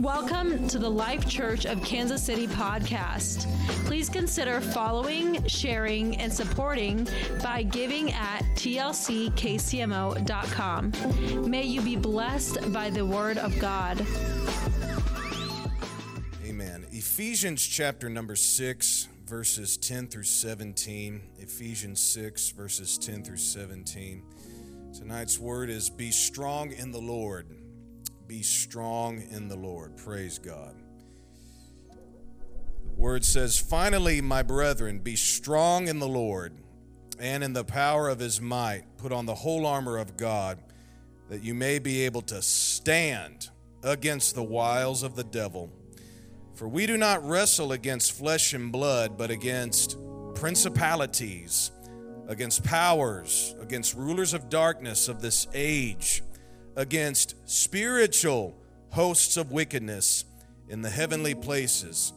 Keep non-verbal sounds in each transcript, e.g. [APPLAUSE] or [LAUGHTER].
Welcome to the Life Church of Kansas City podcast. Please consider following, sharing, and supporting by giving at tlckcmo.com. May you be blessed by the word of God. Amen. Ephesians chapter number 6, verses 10 through 17. Ephesians 6, verses 10 through 17. Tonight's word is Be strong in the Lord be strong in the Lord. Praise God. The word says, Finally, my brethren, be strong in the Lord and in the power of his might. Put on the whole armor of God, that you may be able to stand against the wiles of the devil. For we do not wrestle against flesh and blood, but against principalities, against powers, against rulers of darkness of this age against spiritual hosts of wickedness in the heavenly places.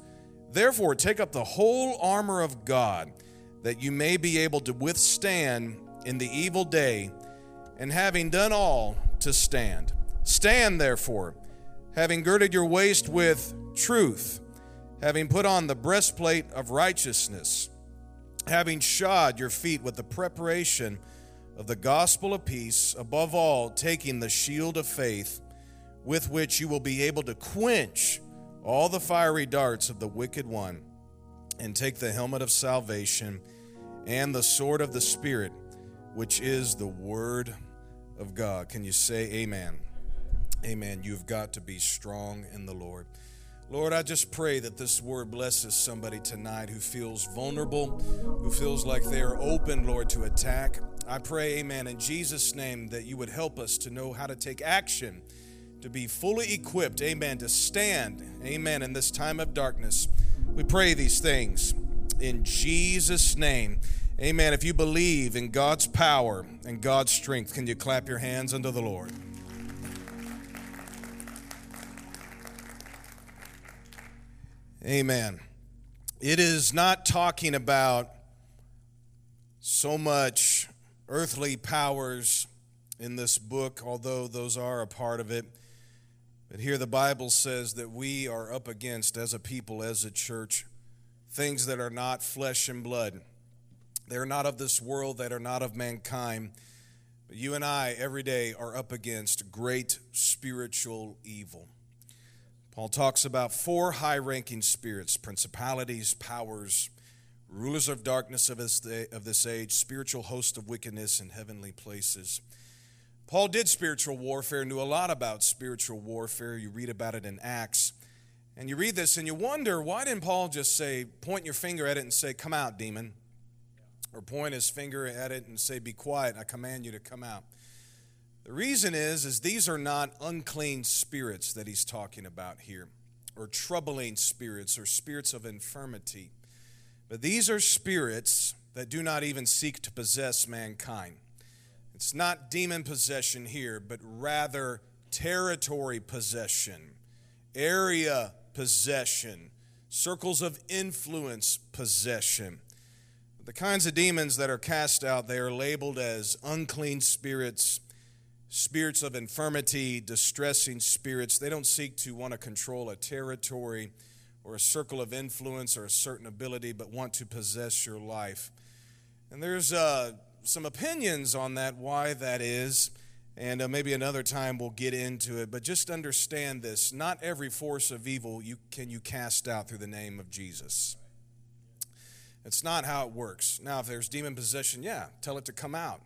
Therefore, take up the whole armor of God, that you may be able to withstand in the evil day, and having done all, to stand. Stand, therefore, having girded your waist with truth, having put on the breastplate of righteousness, having shod your feet with the preparation of the gospel of peace, above all, taking the shield of faith, with which you will be able to quench all the fiery darts of the wicked one, and take the helmet of salvation and the sword of the Spirit, which is the word of God. Can you say amen? Amen. You've got to be strong in the Lord. Lord, I just pray that this word blesses somebody tonight who feels vulnerable, who feels like they are open, Lord, to attack. I pray, amen, in Jesus' name that you would help us to know how to take action, to be fully equipped, amen, to stand, amen, in this time of darkness. We pray these things in Jesus' name. Amen. If you believe in God's power and God's strength, can you clap your hands unto the Lord? Amen. It is not talking about so much earthly powers in this book, although those are a part of it. But here the Bible says that we are up against, as a people, as a church, things that are not flesh and blood. They're not of this world, that are not of mankind. But you and I, every day, are up against great spiritual evil. Paul talks about four high ranking spirits principalities, powers, rulers of darkness of this, day, of this age, spiritual host of wickedness in heavenly places. Paul did spiritual warfare, knew a lot about spiritual warfare. You read about it in Acts. And you read this and you wonder, why didn't Paul just say, point your finger at it and say, Come out, demon? Or point his finger at it and say, Be quiet, I command you to come out. The reason is, is these are not unclean spirits that he's talking about here, or troubling spirits, or spirits of infirmity. But these are spirits that do not even seek to possess mankind. It's not demon possession here, but rather territory possession, area possession, circles of influence possession. The kinds of demons that are cast out, they are labeled as unclean spirits, spirits of infirmity, distressing spirits. They don't seek to want to control a territory or a circle of influence or a certain ability, but want to possess your life. And there's uh, some opinions on that, why that is, and uh, maybe another time we'll get into it. But just understand this: not every force of evil you can you cast out through the name of Jesus. It's not how it works. Now, if there's demon possession, yeah, tell it to come out.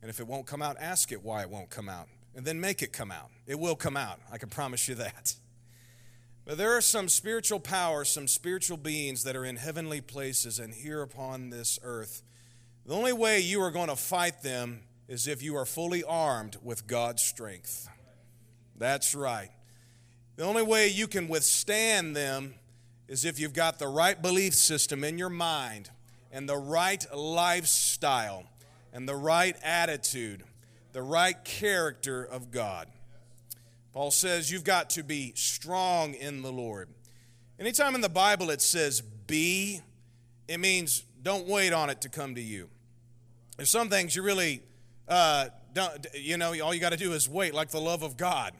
And if it won't come out, ask it why it won't come out. And then make it come out. It will come out. I can promise you that. But there are some spiritual powers, some spiritual beings that are in heavenly places and here upon this earth. The only way you are going to fight them is if you are fully armed with God's strength. That's right. The only way you can withstand them is if you've got the right belief system in your mind and the right lifestyle and the right attitude, the right character of God. Paul says you've got to be strong in the Lord. Anytime in the Bible it says be, it means don't wait on it to come to you. There's some things you really uh, don't, you know, all you got to do is wait, like the love of God.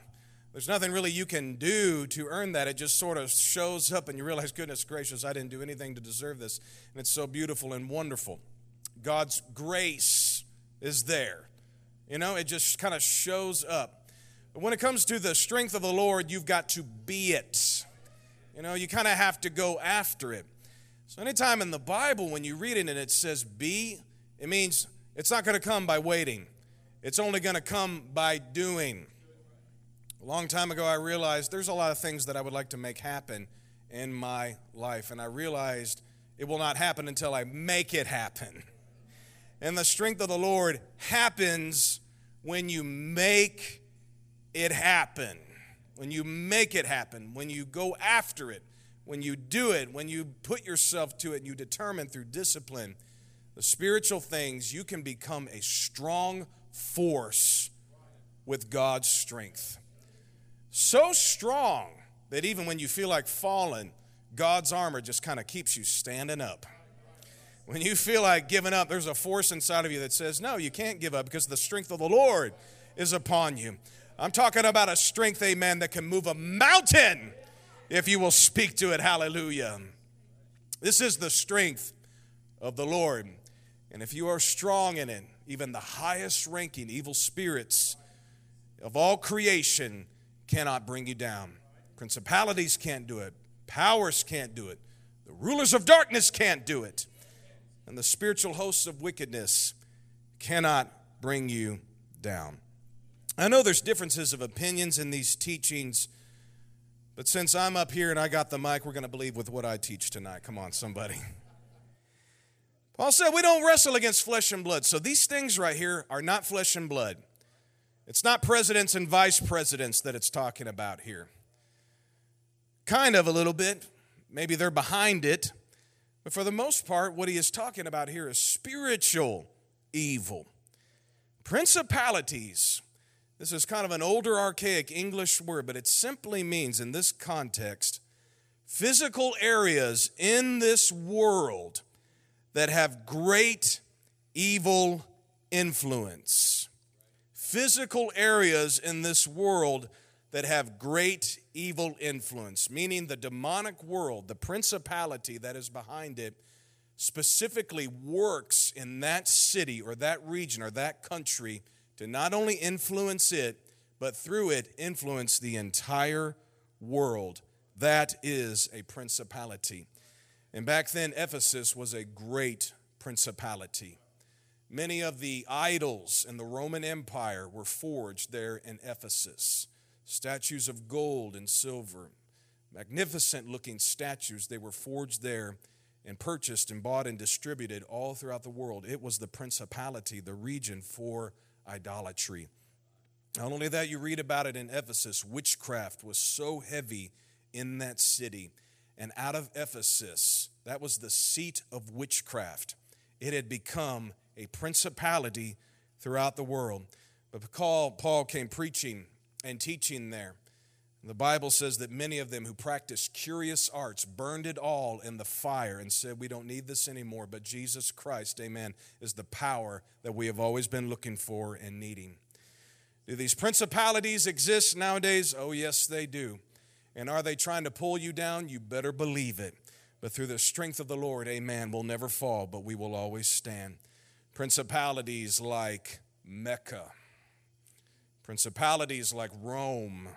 There's nothing really you can do to earn that. It just sort of shows up, and you realize, goodness gracious, I didn't do anything to deserve this. And it's so beautiful and wonderful. God's grace is there. You know, it just kind of shows up. When it comes to the strength of the Lord, you've got to be it. You know, you kind of have to go after it. So, anytime in the Bible, when you read it and it says be, it means it's not going to come by waiting, it's only going to come by doing. A long time ago, I realized there's a lot of things that I would like to make happen in my life, and I realized it will not happen until I make it happen. And the strength of the Lord happens when you make it happen. When you make it happen, when you go after it, when you do it, when you put yourself to it, and you determine through discipline the spiritual things, you can become a strong force with God's strength. So strong that even when you feel like falling, God's armor just kind of keeps you standing up. When you feel like giving up, there's a force inside of you that says, No, you can't give up because the strength of the Lord is upon you. I'm talking about a strength, amen, that can move a mountain if you will speak to it. Hallelujah. This is the strength of the Lord. And if you are strong in it, even the highest ranking evil spirits of all creation cannot bring you down. Principalities can't do it, powers can't do it, the rulers of darkness can't do it, and the spiritual hosts of wickedness cannot bring you down. I know there's differences of opinions in these teachings, but since I'm up here and I got the mic, we're going to believe with what I teach tonight. Come on, somebody. [LAUGHS] Paul said we don't wrestle against flesh and blood. So these things right here are not flesh and blood. It's not presidents and vice presidents that it's talking about here. Kind of a little bit. Maybe they're behind it. But for the most part, what he is talking about here is spiritual evil. Principalities. This is kind of an older, archaic English word, but it simply means, in this context, physical areas in this world that have great evil influence. Physical areas in this world that have great evil influence, meaning the demonic world, the principality that is behind it, specifically works in that city or that region or that country to not only influence it, but through it, influence the entire world. That is a principality. And back then, Ephesus was a great principality. Many of the idols in the Roman Empire were forged there in Ephesus. Statues of gold and silver, magnificent looking statues, they were forged there and purchased and bought and distributed all throughout the world. It was the principality, the region for idolatry. Not only that, you read about it in Ephesus, witchcraft was so heavy in that city. And out of Ephesus, that was the seat of witchcraft, it had become a principality throughout the world. But Paul came preaching and teaching there. The Bible says that many of them who practiced curious arts burned it all in the fire and said, We don't need this anymore. But Jesus Christ, amen, is the power that we have always been looking for and needing. Do these principalities exist nowadays? Oh, yes, they do. And are they trying to pull you down? You better believe it. But through the strength of the Lord, amen, we'll never fall, but we will always stand principalities like Mecca, principalities like Rome,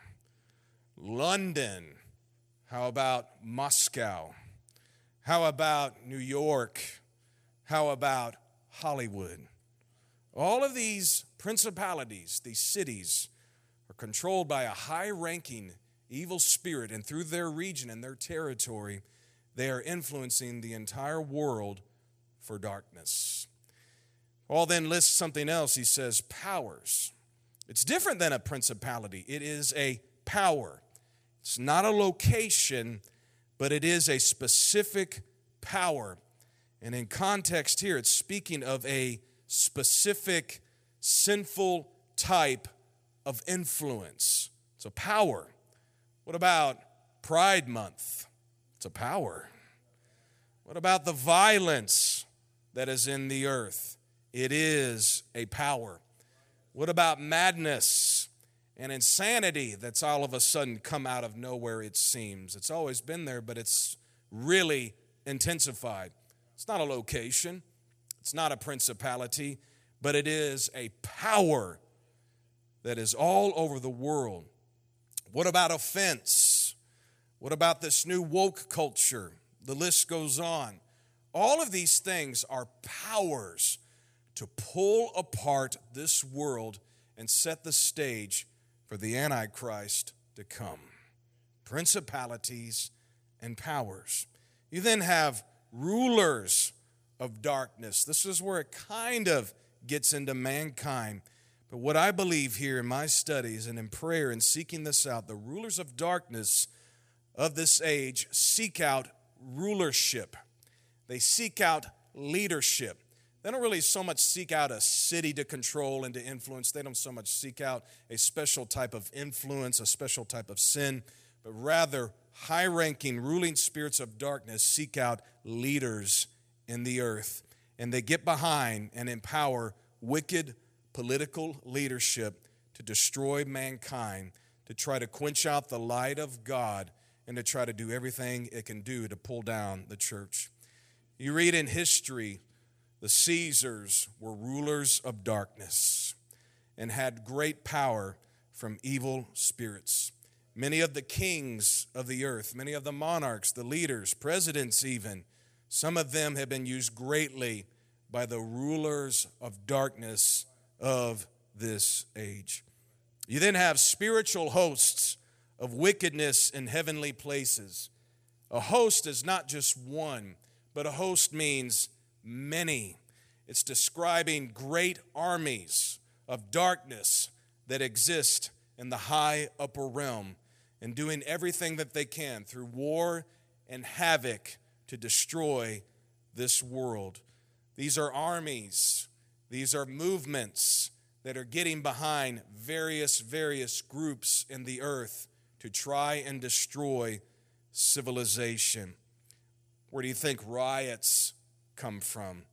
London. How about Moscow? How about New York? How about Hollywood? All of these principalities, these cities, are controlled by a high ranking evil spirit, and through their region and their territory, they are influencing the entire world for darkness. Paul then lists something else. He says, powers. It's different than a principality, it is a power. It's not a location, but it is a specific power. And in context here, it's speaking of a specific sinful type of influence. It's a power. What about Pride Month? It's a power. What about the violence that is in the earth? It is a power. What about madness and insanity that's all of a sudden come out of nowhere, it seems. It's always been there, but it's really intensified. It's not a location, it's not a principality, but it is a power that is all over the world. What about offense? What about this new woke culture? The list goes on. All of these things are powers to pull apart this world and set the stage for the Antichrist to come. Principalities and powers. You then have rulers of darkness. This is where it kind of gets into mankind. But what I believe here in my studies and in prayer and seeking this out, the rulers of darkness of this age seek out rulership. They seek out leadership. They don't really so much seek out a city to control and to influence. They don't so much seek out a special type of influence, a special type of sin, but rather high ranking, ruling spirits of darkness seek out leaders in the earth. And they get behind and empower wicked political leadership to destroy mankind, to try to quench out the light of God, and to try to do everything it can do to pull down the church. You read in history, the Caesars were rulers of darkness and had great power from evil spirits. Many of the kings of the earth, many of the monarchs, the leaders, presidents, even, some of them have been used greatly by the rulers of darkness of this age. You then have spiritual hosts of wickedness in heavenly places. A host is not just one, but a host means many. It's describing great armies of darkness that exist in the high upper realm and doing everything that they can through war and havoc to destroy this world. These are armies, these are movements that are getting behind various, various groups in the earth to try and destroy civilization. Where do you think riots come from?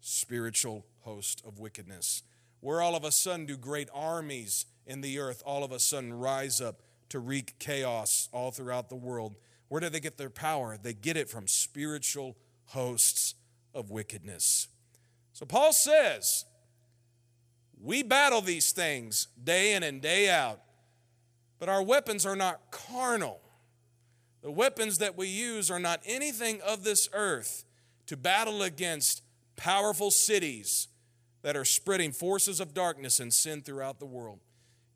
Spiritual host of wickedness. Where all of a sudden do great armies in the earth all of a sudden rise up to wreak chaos all throughout the world? Where do they get their power? They get it from spiritual hosts of wickedness. So Paul says, we battle these things day in and day out, but our weapons are not carnal. The weapons that we use are not anything of this earth to battle against powerful cities that are spreading forces of darkness and sin throughout the world.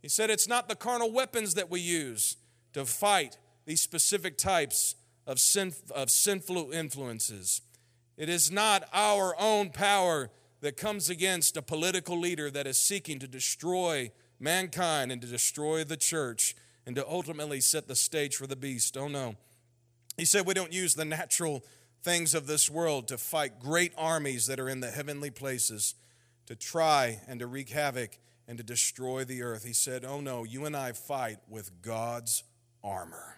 He said it's not the carnal weapons that we use to fight these specific types of, sin, of sinful influences. It is not our own power that comes against a political leader that is seeking to destroy mankind and to destroy the church and to ultimately set the stage for the beast. Oh no. He said we don't use the natural things of this world to fight great armies that are in the heavenly places to try and to wreak havoc and to destroy the earth. He said, Oh no, you and I fight with God's armor.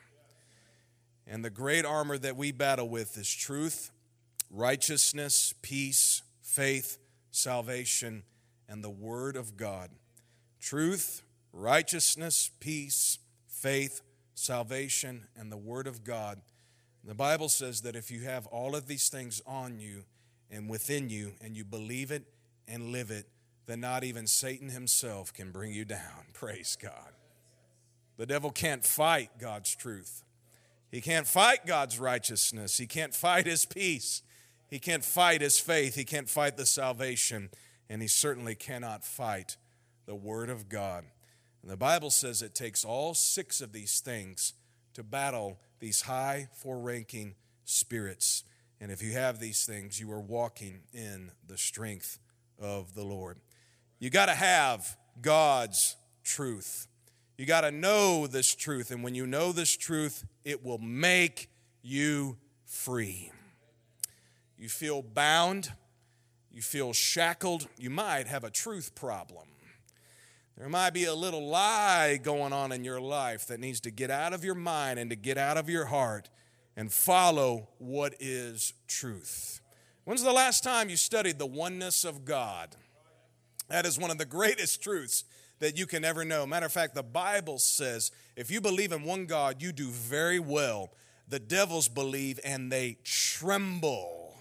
And the great armor that we battle with is truth, righteousness, peace, faith, salvation, and the Word of God. Truth, righteousness, peace, faith, salvation, and the Word of God. The Bible says that if you have all of these things on you and within you, and you believe it and live it, then not even Satan himself can bring you down. [LAUGHS] Praise God. The devil can't fight God's truth. He can't fight God's righteousness. He can't fight his peace. He can't fight his faith. He can't fight the salvation. And he certainly cannot fight the Word of God. And the Bible says it takes all six of these things to battle these high, fore ranking spirits. And if you have these things, you are walking in the strength of the Lord. You got to have God's truth. You got to know this truth. And when you know this truth, it will make you free. You feel bound, you feel shackled, you might have a truth problem. There might be a little lie going on in your life that needs to get out of your mind and to get out of your heart and follow what is truth. When's the last time you studied the oneness of God? That is one of the greatest truths that you can ever know. Matter of fact, the Bible says if you believe in one God, you do very well. The devils believe and they tremble.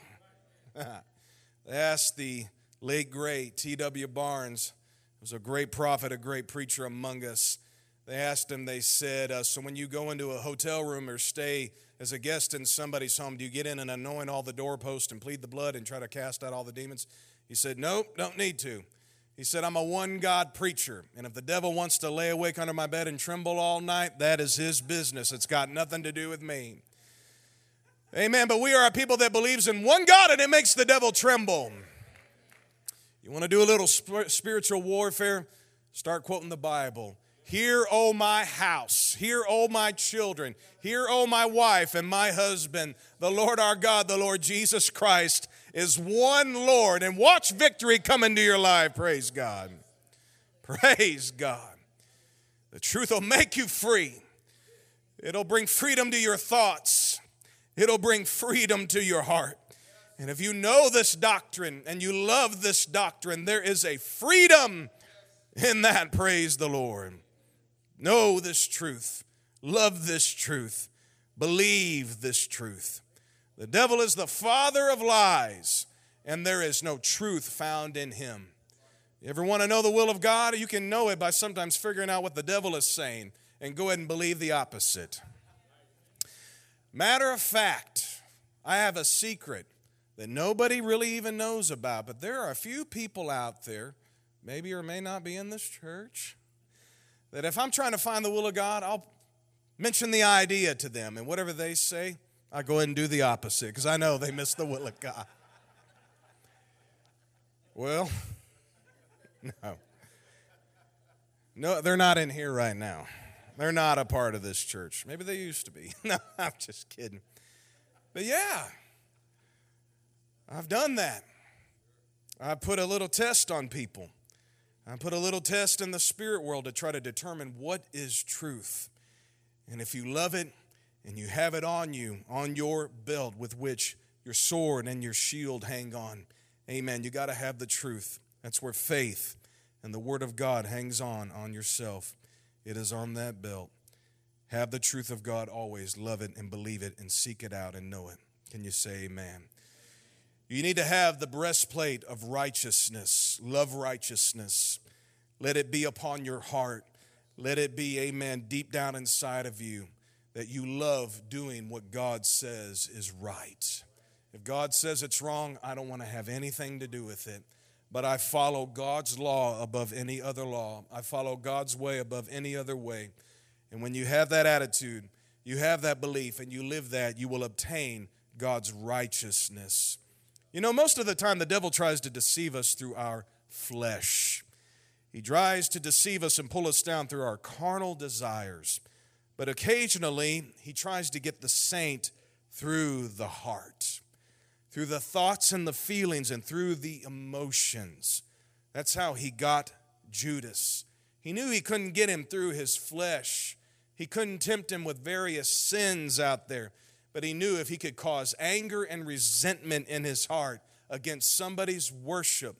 [LAUGHS] That's the late great T.W. Barnes, was a great prophet, a great preacher among us. They asked him, they said, uh, So when you go into a hotel room or stay as a guest in somebody's home, do you get in and anoint all the doorposts and plead the blood and try to cast out all the demons? He said, Nope, don't need to. He said, I'm a one God preacher, and if the devil wants to lay awake under my bed and tremble all night, that is his business. It's got nothing to do with me. Amen. But we are a people that believes in one God and it makes the devil tremble. You want to do a little spiritual warfare? Start quoting the Bible. Hear, O my house. Hear, O my children. Hear, O my wife and my husband. The Lord our God, the Lord Jesus Christ, is one Lord. And watch victory come into your life. Praise God. Praise God. The truth will make you free. It'll bring freedom to your thoughts. It'll bring freedom to your heart. And if you know this doctrine and you love this doctrine, there is a freedom in that. Praise the Lord. Know this truth. Love this truth. Believe this truth. The devil is the father of lies, and there is no truth found in him. You ever want to know the will of God? You can know it by sometimes figuring out what the devil is saying and go ahead and believe the opposite. Matter of fact, I have a secret that nobody really even knows about, but there are a few people out there, maybe or may not be in this church, that if I'm trying to find the will of God, I'll mention the idea to them, and whatever they say, I go ahead and do the opposite because I know they miss the will of God. Well, [LAUGHS] no. No, they're not in here right now. They're not a part of this church. Maybe they used to be. [LAUGHS] No, I'm just kidding. But yeah, I've done that. I put a little test on people. I put a little test in the spirit world to try to determine what is truth. And if you love it, and you have it on you, on your belt with which your sword and your shield hang on. Amen. You got to have the truth. That's where faith and the Word of God hangs on on yourself. It is on that belt. Have the truth of God always. Love it and believe it and seek it out and know it. Can you say amen? You need to have the breastplate of righteousness. Love righteousness. Let it be upon your heart. Let it be, amen, deep down inside of you that you love doing what God says is right. If God says it's wrong, I don't want to have anything to do with it. But I follow God's law above any other law. I follow God's way above any other way. And when you have that attitude, you have that belief, and you live that, you will obtain God's righteousness. You know, most of the time, the devil tries to deceive us through our flesh. He tries to deceive us and pull us down through our carnal desires. But occasionally, he tries to get the saint through the heart, through the thoughts and the feelings, and through the emotions. That's how he got Judas. He knew he couldn't get him through his flesh, he couldn't tempt him with various sins out there. But he knew if he could cause anger and resentment in his heart against somebody's worship,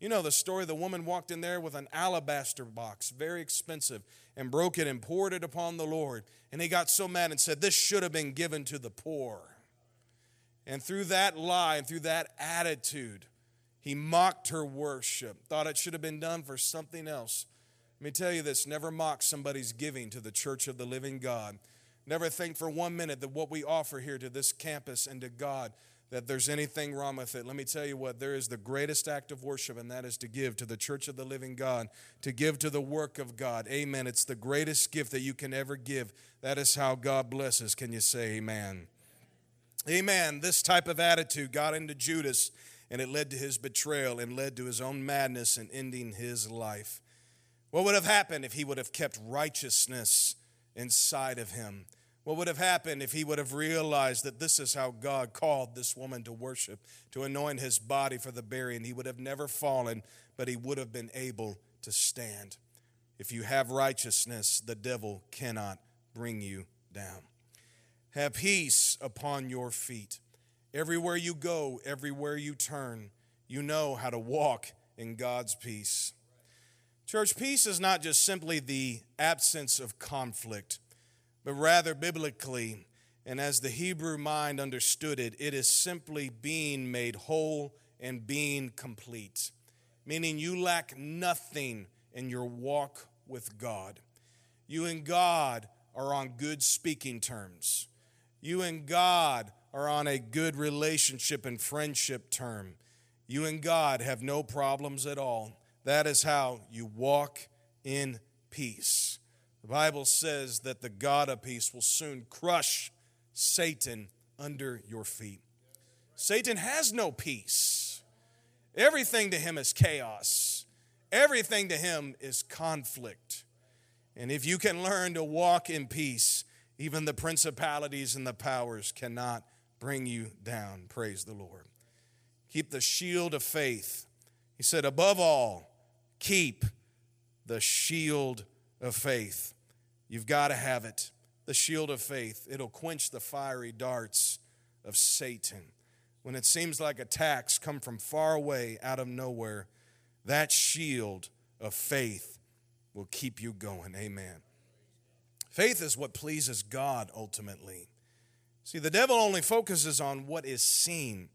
you know the story the woman walked in there with an alabaster box, very expensive, and broke it and poured it upon the Lord. And he got so mad and said, This should have been given to the poor. And through that lie and through that attitude, he mocked her worship, thought it should have been done for something else. Let me tell you this never mock somebody's giving to the church of the living God. Never think for one minute that what we offer here to this campus and to God that there's anything wrong with it. Let me tell you what, there is the greatest act of worship, and that is to give to the church of the living God, to give to the work of God. Amen. It's the greatest gift that you can ever give. That is how God blesses. Can you say amen? Amen. This type of attitude got into Judas, and it led to his betrayal and led to his own madness and ending his life. What would have happened if he would have kept righteousness inside of him? What would have happened if he would have realized that this is how God called this woman to worship, to anoint his body for the burying? He would have never fallen, but he would have been able to stand. If you have righteousness, the devil cannot bring you down. Have peace upon your feet. Everywhere you go, everywhere you turn, you know how to walk in God's peace. Church, peace is not just simply the absence of conflict, but rather biblically, and as the Hebrew mind understood it, it is simply being made whole and being complete, meaning you lack nothing in your walk with God. You and God are on good speaking terms. You and God are on a good relationship and friendship term. You and God have no problems at all. That is how you walk in peace. The Bible says that the God of peace will soon crush Satan under your feet. Satan has no peace. Everything to him is chaos, everything to him is conflict. And if you can learn to walk in peace, even the principalities and the powers cannot bring you down. Praise the Lord. Keep the shield of faith. He said, above all, keep the shield of faith. You've got to have it. The shield of faith. It'll quench the fiery darts of Satan. When it seems like attacks come from far away, out of nowhere, that shield of faith will keep you going. Amen. Faith is what pleases God ultimately. See, the devil only focuses on what is seen.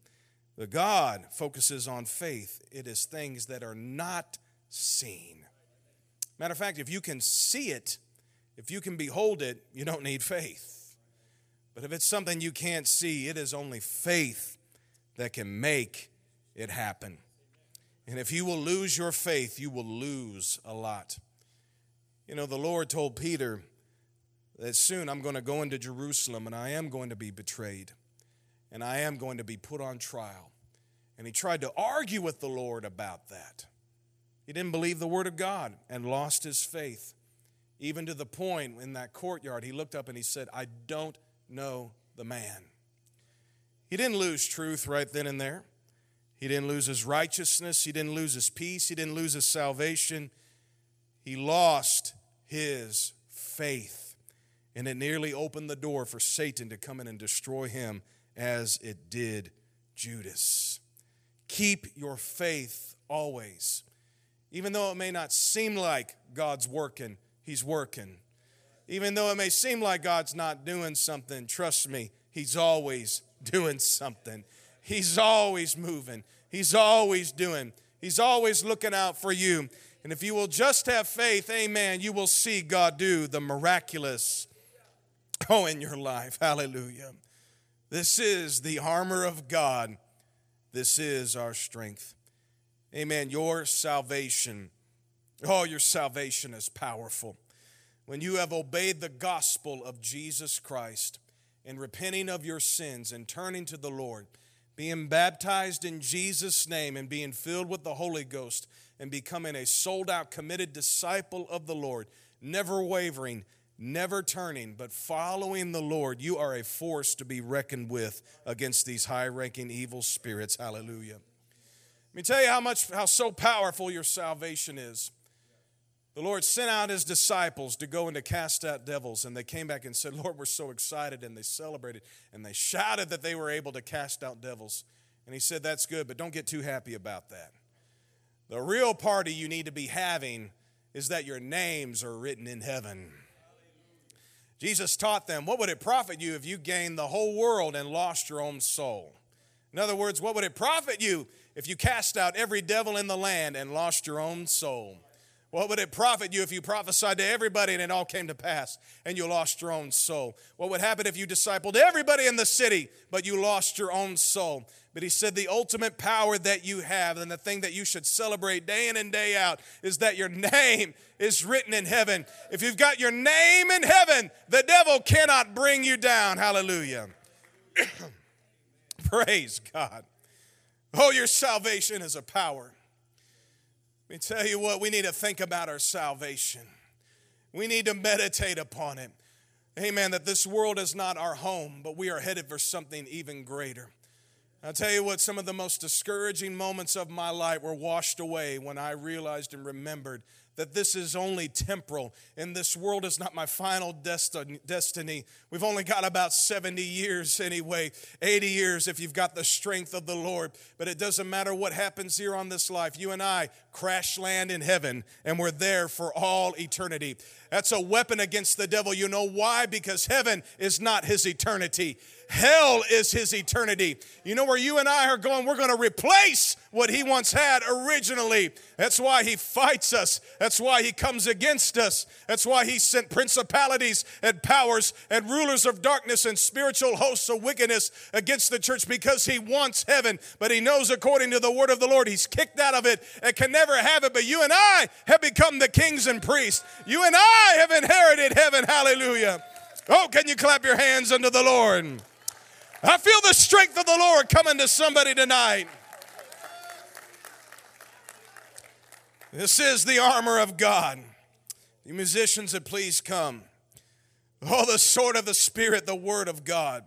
The God focuses on faith. It is things that are not seen. Matter of fact, if you can see it, if you can behold it, you don't need faith. But if it's something you can't see, it is only faith that can make it happen. And if you will lose your faith, you will lose a lot. You know, the Lord told Peter that soon I'm going to go into Jerusalem and I am going to be betrayed and I am going to be put on trial. And he tried to argue with the Lord about that. He didn't believe the word of God and lost his faith. Even to the point in that courtyard, he looked up and he said, I don't know the man. He didn't lose truth right then and there. He didn't lose his righteousness. He didn't lose his peace. He didn't lose his salvation. He lost his faith. And it nearly opened the door for Satan to come in and destroy him as it did Judas. Keep your faith always. Even though it may not seem like God's working, He's working. Even though it may seem like God's not doing something, trust me, He's always [LAUGHS] doing something. He's always moving. He's always doing. He's always looking out for you. And if you will just have faith, amen, you will see God do the miraculous oh in your life. Hallelujah. This is the armor of God. This is our strength. Amen. Your salvation, oh, your salvation is powerful. When you have obeyed the gospel of Jesus Christ and repenting of your sins and turning to the Lord, being baptized in Jesus' name and being filled with the Holy Ghost and becoming a sold out, committed disciple of the Lord, never wavering, never turning, but following the Lord, you are a force to be reckoned with against these high ranking evil spirits. Hallelujah. Let me tell you how much, how so powerful your salvation is. The Lord sent out his disciples to go and to cast out devils, and they came back and said, Lord, we're so excited, and they celebrated, and they shouted that they were able to cast out devils. And he said, That's good, but don't get too happy about that. The real party you need to be having is that your names are written in heaven. Jesus taught them, What would it profit you if you gained the whole world and lost your own soul? In other words, what would it profit you if you cast out every devil in the land and lost your own soul? What would it profit you if you prophesied to everybody and it all came to pass and you lost your own soul? What would happen if you discipled everybody in the city but you lost your own soul? But he said the ultimate power that you have and the thing that you should celebrate day in and day out is that your [LAUGHS] name is written in heaven. If you've got your name in heaven, the devil cannot bring you down. Hallelujah. [CLEARS THROAT] Praise God. Oh, your salvation is a power. Let me tell you what, we need to think about our salvation. We need to meditate upon it. Amen. That this world is not our home, but we are headed for something even greater. I'll tell you what, some of the most discouraging moments of my life were washed away when I realized and remembered that this is only temporal and this world is not my final destiny. We've only got about 70 years anyway, 80 years if you've got the strength of the Lord. But it doesn't matter what happens here on this life. You and I crash land in heaven and we're there for all eternity. That's a weapon against the devil. You know why? Because heaven is not his eternity. Hell is his eternity. You know where you and I are going? We're going to replace what he once had originally. That's why he fights us. That's why he comes against us. That's why he sent principalities and powers and rulers of darkness and spiritual hosts of wickedness against the church because he wants heaven. But he knows, according to the word of the Lord, he's kicked out of it and can never have it. But you and I have become the kings and priests. You and I have inherited heaven. Hallelujah. Oh, can you clap your hands unto the Lord? I feel the strength of the Lord coming to somebody tonight. This is the armor of God. You musicians that please come. Oh, the sword of the Spirit, the Word of God.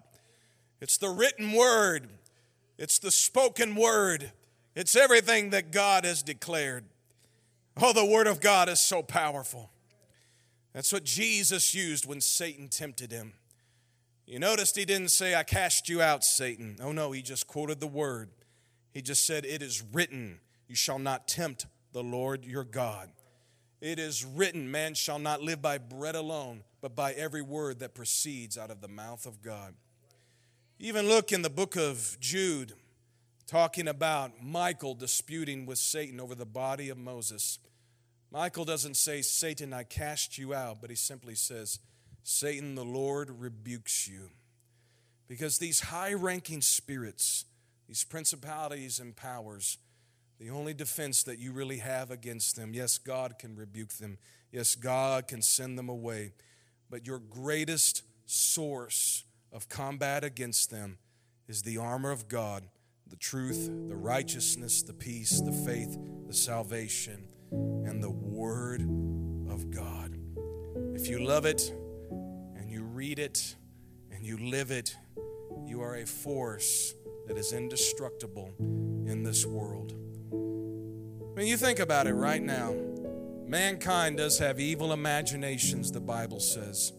It's the written Word, it's the spoken Word, it's everything that God has declared. Oh, the Word of God is so powerful. That's what Jesus used when Satan tempted him. You noticed he didn't say, I cast you out, Satan. Oh, no, he just quoted the word. He just said, It is written, You shall not tempt the Lord your God. It is written, Man shall not live by bread alone, but by every word that proceeds out of the mouth of God. Even look in the book of Jude, talking about Michael disputing with Satan over the body of Moses. Michael doesn't say, Satan, I cast you out, but he simply says, Satan, the Lord rebukes you. Because these high ranking spirits, these principalities and powers, the only defense that you really have against them, yes, God can rebuke them. Yes, God can send them away. But your greatest source of combat against them is the armor of God the truth, the righteousness, the peace, the faith, the salvation, and the Word of God. If you love it, read it and you live it, you are a force that is indestructible in this world. Mean, you think about it right now. Mankind does have evil imaginations, the Bible says.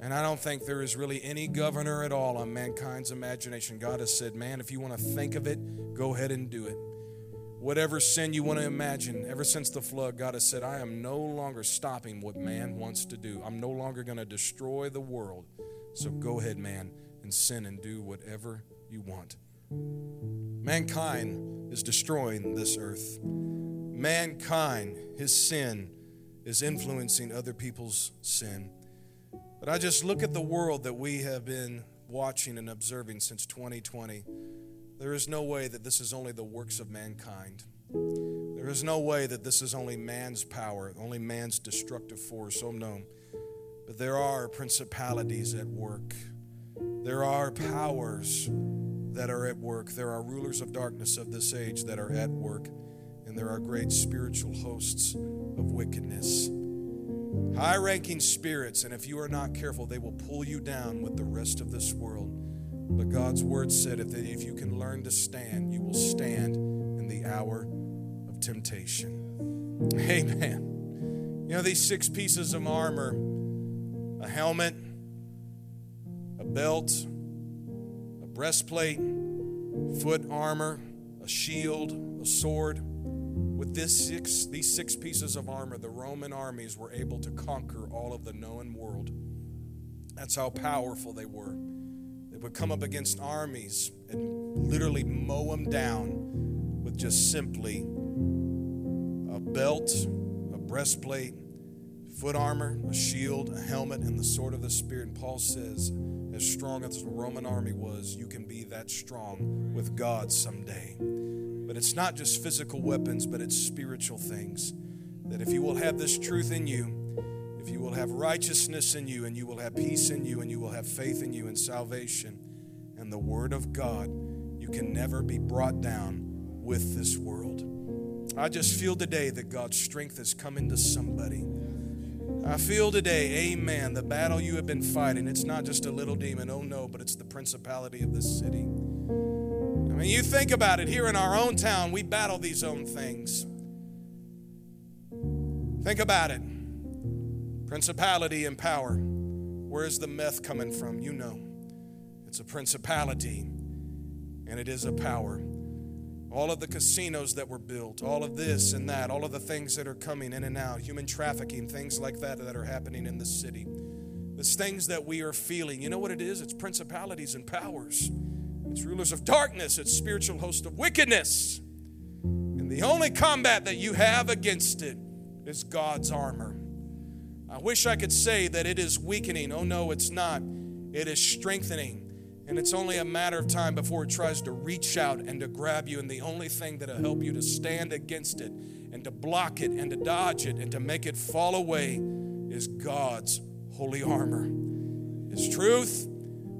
And I don't think there is really any governor at all on mankind's imagination. God has said, man, if you want to think of it, go ahead and do it. Whatever sin you want to imagine, ever since the flood, God has said, I am no longer stopping what man wants to do. I'm no longer going to destroy the world. So go ahead, man, and sin and do whatever you want. Mankind is destroying this earth. Mankind, his sin, is influencing other people's sin. But I just look at the world that we have been watching and observing since 2020. There is no way that this is only the works of mankind. There is no way that this is only man's power, only man's destructive force. Oh, no. But there are principalities at work. There are powers that are at work. There are rulers of darkness of this age that are at work. And there are great spiritual hosts of wickedness. High ranking spirits, and if you are not careful, they will pull you down with the rest of this world. But God's word said that if you can learn to stand, you will stand in the hour of temptation. [LAUGHS] Amen. You know, these six pieces of armor a helmet, a belt, a breastplate, foot armor, a shield, a sword. With this six, these six pieces of armor, the Roman armies were able to conquer all of the known world. That's how powerful they were would come up against armies and literally mow them down with just simply a belt, a breastplate, foot armor, a shield, a helmet, and the sword of the Spirit. And Paul says, as strong as the Roman army was, you can be that strong with God someday. But it's not just physical weapons, but it's spiritual things. That if you will have this truth in you, if you will have righteousness in you, and you will have peace in you, and you will have faith in you, and salvation, and the Word of God, you can never be brought down with this world. I just feel today that God's strength has come into somebody. I feel today, amen, the battle you have been fighting, it's not just a little demon, oh no, but it's the principality of this city. I mean, you think about it, here in our own town, we battle these own things. Think about it. Principality and power. Where is the meth coming from? You know. It's a principality and it is a power. All of the casinos that were built, all of this and that, all of the things that are coming in and out, human trafficking, things like that that are happening in the city. It's things that we are feeling. You know what it is? It's principalities and powers. It's rulers of darkness. It's spiritual host of wickedness. And the only combat that you have against it is God's armor. Wish I could say that it is weakening. Oh, no, it's not. It is strengthening. And it's only a matter of time before it tries to reach out and to grab you. And the only thing that'll help you to stand against it and to block it and to dodge it and to make it fall away is God's holy armor. His truth,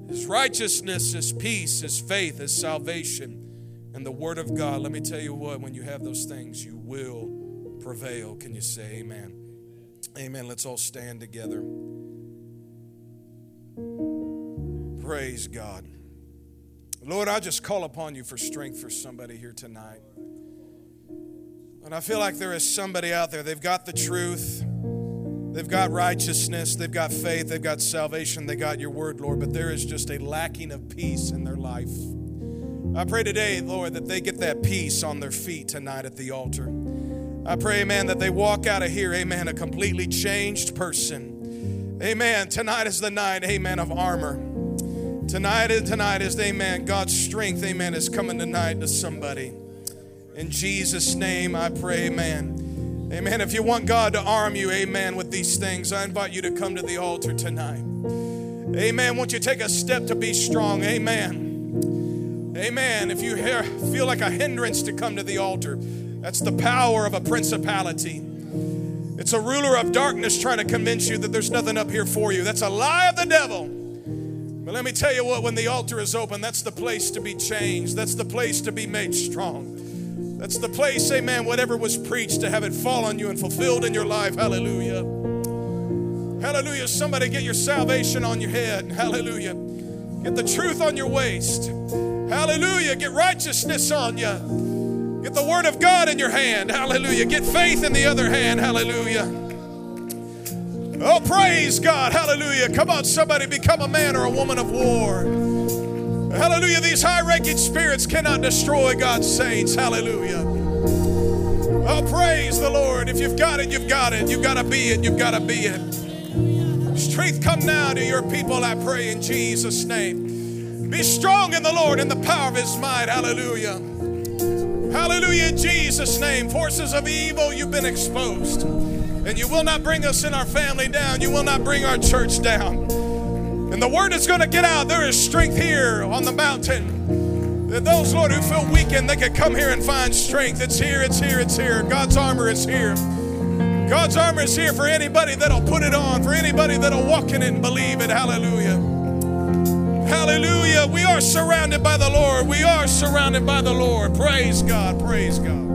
His righteousness, His peace, His faith, His salvation, and the Word of God. Let me tell you what, when you have those things, you will prevail. Can you say amen? Amen. Let's all stand together. Praise God. Lord, I just call upon you for strength for somebody here tonight. And I feel like there is somebody out there, they've got the truth, they've got righteousness, they've got faith, they've got salvation, they got your word, Lord, but there is just a lacking of peace in their life. I pray today, Lord, that they get that peace on their feet tonight at the altar. I pray, amen, that they walk out of here, amen, a completely changed person. Amen. Tonight is the night, amen, of armor. Tonight and tonight is, amen, God's strength, amen, is coming tonight to somebody. In Jesus' name, I pray, amen. Amen. If you want God to arm you, amen, with these things, I invite you to come to the altar tonight. Amen. Won't you take a step to be strong? Amen. Amen. If you feel like a hindrance to come to the altar, that's the power of a principality. It's a ruler of darkness trying to convince you that there's nothing up here for you. That's a lie of the devil. But let me tell you what, when the altar is open, that's the place to be changed. That's the place to be made strong. That's the place, amen, whatever was preached, to have it fall on you and fulfilled in your life. Hallelujah. Hallelujah. Somebody get your salvation on your head. Hallelujah. Get the truth on your waist. Hallelujah. Get righteousness on you. Get the word of God in your hand. Hallelujah. Get faith in the other hand. Hallelujah. Oh, praise God. Hallelujah. Come on, somebody become a man or a woman of war. Hallelujah. These high ranking spirits cannot destroy God's saints. Hallelujah. Oh, praise the Lord. If you've got it, you've got it. You've got to be it. You've got to be it. Strength come now to your people, I pray, in Jesus' name. Be strong in the Lord in the power of his might. Hallelujah. Hallelujah, in Jesus' name. Forces of evil, you've been exposed. And you will not bring us and our family down. You will not bring our church down. And the word is going to get out. There is strength here on the mountain. That those, Lord, who feel weakened, they can come here and find strength. It's here, it's here, it's here. God's armor is here. God's armor is here for anybody that'll put it on, for anybody that'll walk in it and believe it. Hallelujah. Hallelujah. We are surrounded by the Lord. We are surrounded by the Lord. Praise God. Praise God.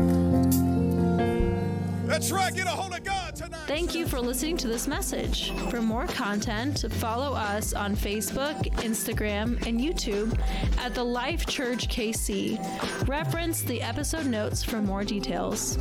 That's right. Get a hold of God tonight. Thank you for listening to this message. For more content, follow us on Facebook, Instagram, and YouTube at the Life Church KC. Reference the episode notes for more details.